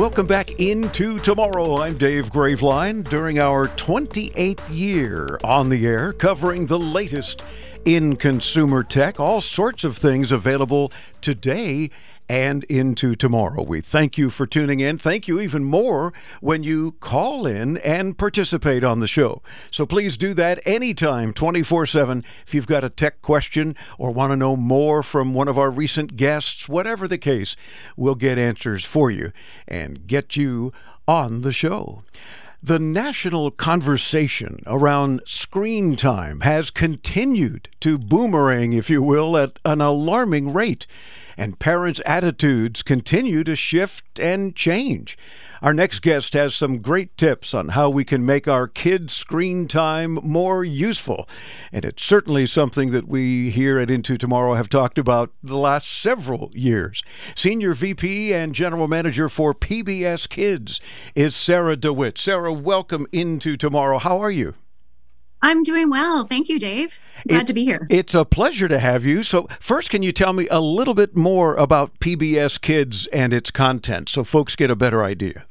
Welcome back into tomorrow. I'm Dave Graveline during our 28th year on the air, covering the latest in consumer tech, all sorts of things available today and into tomorrow. We thank you for tuning in. Thank you even more when you call in and participate on the show. So please do that anytime, 24 7. If you've got a tech question or want to know more from one of our recent guests, whatever the case, we'll get answers for you and get you on the show. The national conversation around screen time has continued to boomerang, if you will, at an alarming rate and parents' attitudes continue to shift and change. Our next guest has some great tips on how we can make our kids' screen time more useful. And it's certainly something that we here at Into Tomorrow have talked about the last several years. Senior VP and General Manager for PBS Kids is Sara DeWitt. Sara, welcome into Tomorrow. How are you? I'm doing well. Thank you, Dave. Glad it, to be here. It's a pleasure to have you. So, first, can you tell me a little bit more about PBS Kids and its content so folks get a better idea?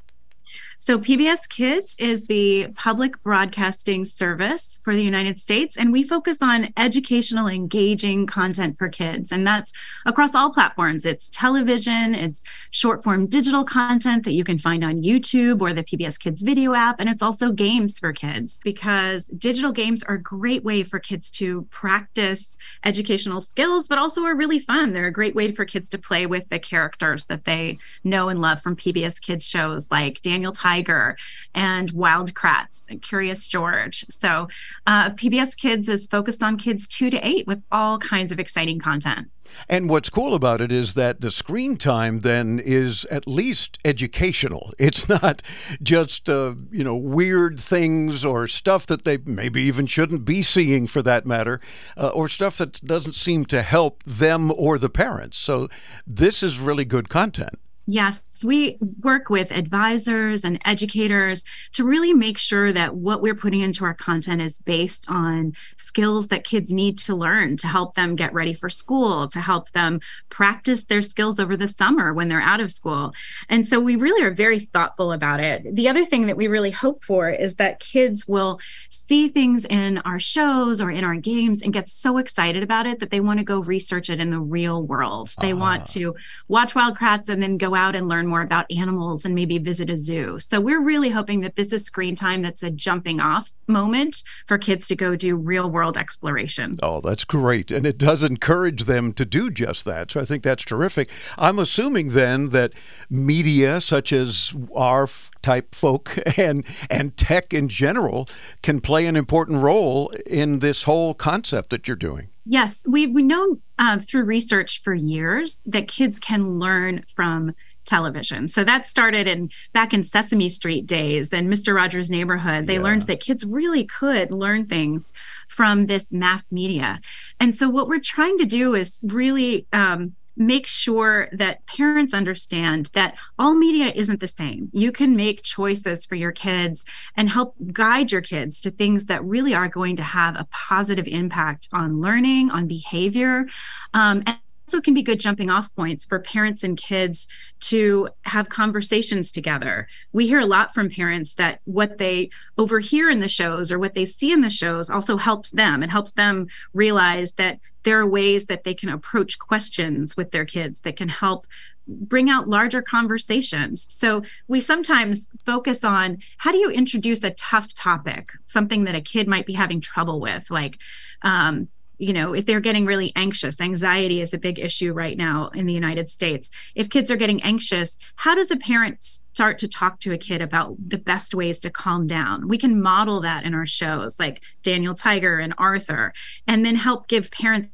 So, PBS Kids is the public broadcasting service for the United States, and we focus on educational, engaging content for kids. And that's across all platforms it's television, it's short form digital content that you can find on YouTube or the PBS Kids video app, and it's also games for kids because digital games are a great way for kids to practice educational skills, but also are really fun. They're a great way for kids to play with the characters that they know and love from PBS Kids shows like Daniel Tiger Tiger and Wild Kratts and Curious George. So uh, PBS Kids is focused on kids two to eight with all kinds of exciting content. And what's cool about it is that the screen time then is at least educational. It's not just uh, you know weird things or stuff that they maybe even shouldn't be seeing for that matter, uh, or stuff that doesn't seem to help them or the parents. So this is really good content. Yes, we work with advisors and educators to really make sure that what we're putting into our content is based on skills that kids need to learn to help them get ready for school, to help them practice their skills over the summer when they're out of school. And so we really are very thoughtful about it. The other thing that we really hope for is that kids will see things in our shows or in our games and get so excited about it that they want to go research it in the real world. They uh-huh. want to watch Wild Kratts and then go out and learn more about animals and maybe visit a zoo. So we're really hoping that this is screen time that's a jumping off moment for kids to go do real world exploration. Oh, that's great. And it does encourage them to do just that. So I think that's terrific. I'm assuming then that media such as our type folk and and tech in general can play an important role in this whole concept that you're doing. Yes, we we know uh, through research for years that kids can learn from television. So that started in back in Sesame Street days and Mr. Rogers' Neighborhood. They yeah. learned that kids really could learn things from this mass media. And so what we're trying to do is really um, make sure that parents understand that all media isn't the same. You can make choices for your kids and help guide your kids to things that really are going to have a positive impact on learning, on behavior. Um, also can be good jumping off points for parents and kids to have conversations together. We hear a lot from parents that what they overhear in the shows or what they see in the shows also helps them and helps them realize that there are ways that they can approach questions with their kids that can help bring out larger conversations. So we sometimes focus on how do you introduce a tough topic, something that a kid might be having trouble with, like um, you know, if they're getting really anxious, anxiety is a big issue right now in the United States. If kids are getting anxious, how does a parent start to talk to a kid about the best ways to calm down? We can model that in our shows like Daniel Tiger and Arthur, and then help give parents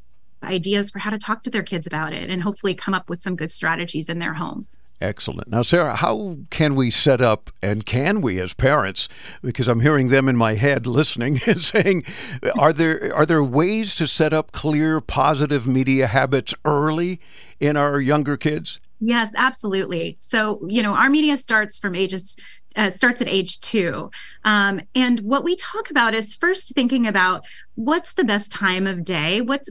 ideas for how to talk to their kids about it and hopefully come up with some good strategies in their homes. Excellent. Now, Sara, how can we set up and can we as parents, because I'm hearing them in my head listening and saying, are there are there ways to set up clear positive media habits early in our younger kids? Yes, absolutely. So, you know, our media starts from ages uh, starts at age two. Um, and what we talk about is first thinking about what's the best time of day, what's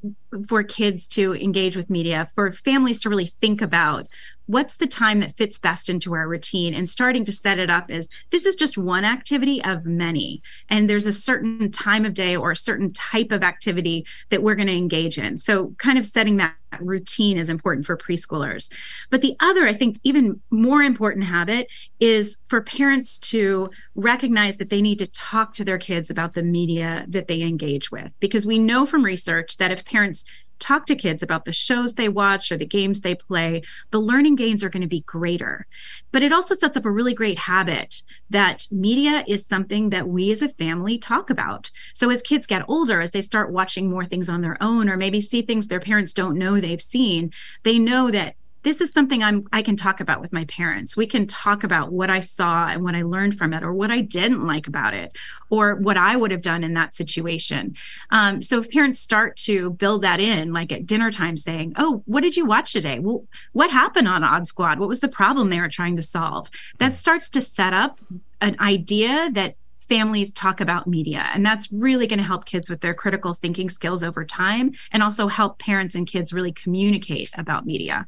for kids to engage with media, for families to really think about what's the time that fits best into our routine and starting to set it up as this is just one activity of many. And there's a certain time of day or a certain type of activity that we're going to engage in. So kind of setting that routine is important for preschoolers. But the other i think even more important habit is for parents to recognize that they need to talk to their kids about the media that they engage with. Because we know from research that if parents talk to kids about the shows they watch or the games they play, the learning gains are going to be greater. But it also sets up a really great habit that media is something that we as a family talk about. So as kids get older, as they start watching more things on their own, or maybe see things their parents don't know they've seen, they know that this is something I'm I can talk about with my parents. We can talk about what I saw and what I learned from it, or what I didn't like about it, or what I would have done in that situation. Um, so if parents start to build that in, like at dinner time, saying, "Oh, what did you watch today? Well, what happened on Odd Squad? What was the problem they were trying to solve?" That starts to set up an idea that families talk about media. And that's really going to help kids with their critical thinking skills over time and also help parents and kids really communicate about media.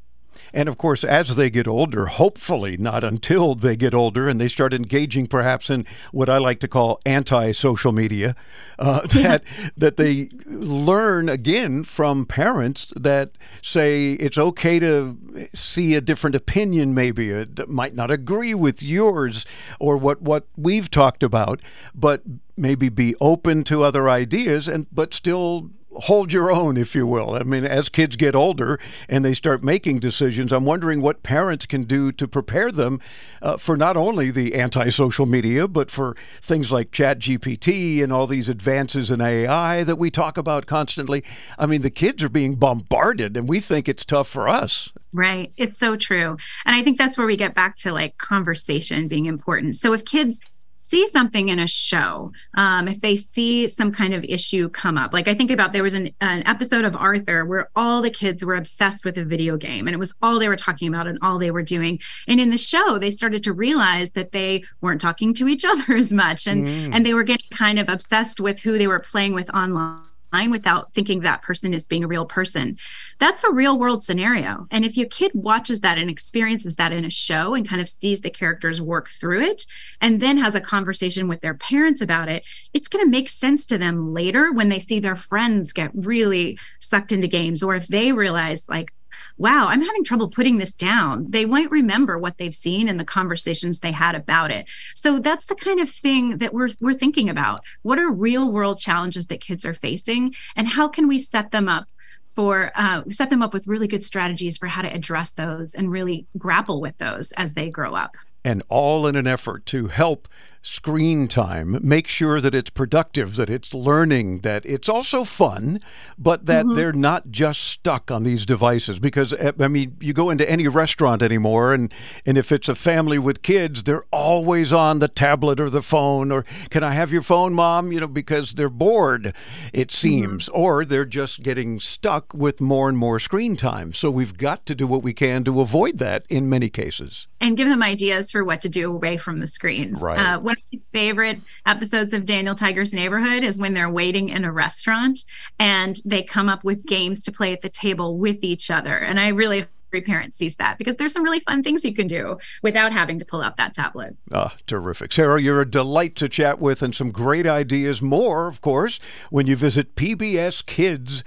And of course, as they get older, hopefully not until they get older and they start engaging perhaps in what I like to call anti-social media, uh, that that they learn again from parents that say it's okay to see a different opinion, maybe it might not agree with yours or what what we've talked about, but maybe be open to other ideas and but still hold your own, if you will. I mean, as kids get older and they start making decisions, I'm wondering what parents can do to prepare them uh, for not only the anti social media, but for things like ChatGPT and all these advances in AI that we talk about constantly. I mean, the kids are being bombarded, and we think it's tough for us. Right. It's so true. And I think that's where we get back to like conversation being important. So if kids see something in a show, um, if they see some kind of issue come up, like I think about there was an, an episode of Arthur where all the kids were obsessed with a video game and it was all they were talking about and all they were doing. And in the show, they started to realize that they weren't talking to each other as much and, mm. and they were getting kind of obsessed with who they were playing with online without thinking that person is being a real person. That's a real world scenario. And if your kid watches that and experiences that in a show and kind of sees the characters work through it and then has a conversation with their parents about it, it's going to make sense to them later when they see their friends get really sucked into games or if they realize like wow, I'm having trouble putting this down. They might remember what they've seen and the conversations they had about it. So that's the kind of thing that we're we're thinking about. What are real world challenges that kids are facing and how can we set them up for uh, set them up with really good strategies for how to address those and really grapple with those as they grow up and all in an effort to help screen time, make sure that it's productive, that it's learning, that it's also fun, but that mm-hmm. they're not just stuck on these devices. Because, eh, I mean, you go into any restaurant anymore, and, and if it's a family with kids, they're always on the tablet or the phone, or can I have your phone, mom? You know, because they're bored, it mm-hmm. seems, mm-hmm. or they're just getting stuck with more and more screen time. So we've got to do what we can to avoid that in many cases. And give them ideas for what to do away from the screens. Right. Uh, one of my favorite episodes of Daniel Tiger's Neighborhood is when they're waiting in a restaurant and they come up with games to play at the table with each other. And I really every parent sees that because there's some really fun things you can do without having to pull out that tablet. Ah, terrific. Sara, you're a delight to chat with and some great ideas. More, of course, when you visit pbskids.org.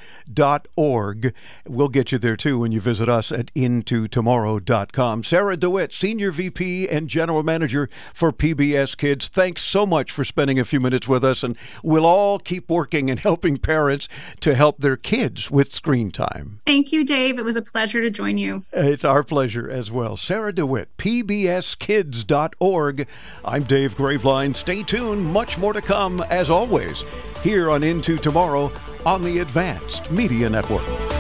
We'll get you there too when you visit us at intotomorrow.com. Sara DeWitt, Senior VP and General Manager for PBS Kids, thanks so much for spending a few minutes with us, and we'll all keep working and helping parents to help their kids with screen time. Thank you, Dave. It was a pleasure to join you It's our pleasure as well. Sara DeWitt, pbskids.org. I'm Dave Graveline. Stay tuned. Much more to come, as always, here on Into Tomorrow on the Advanced Media Network.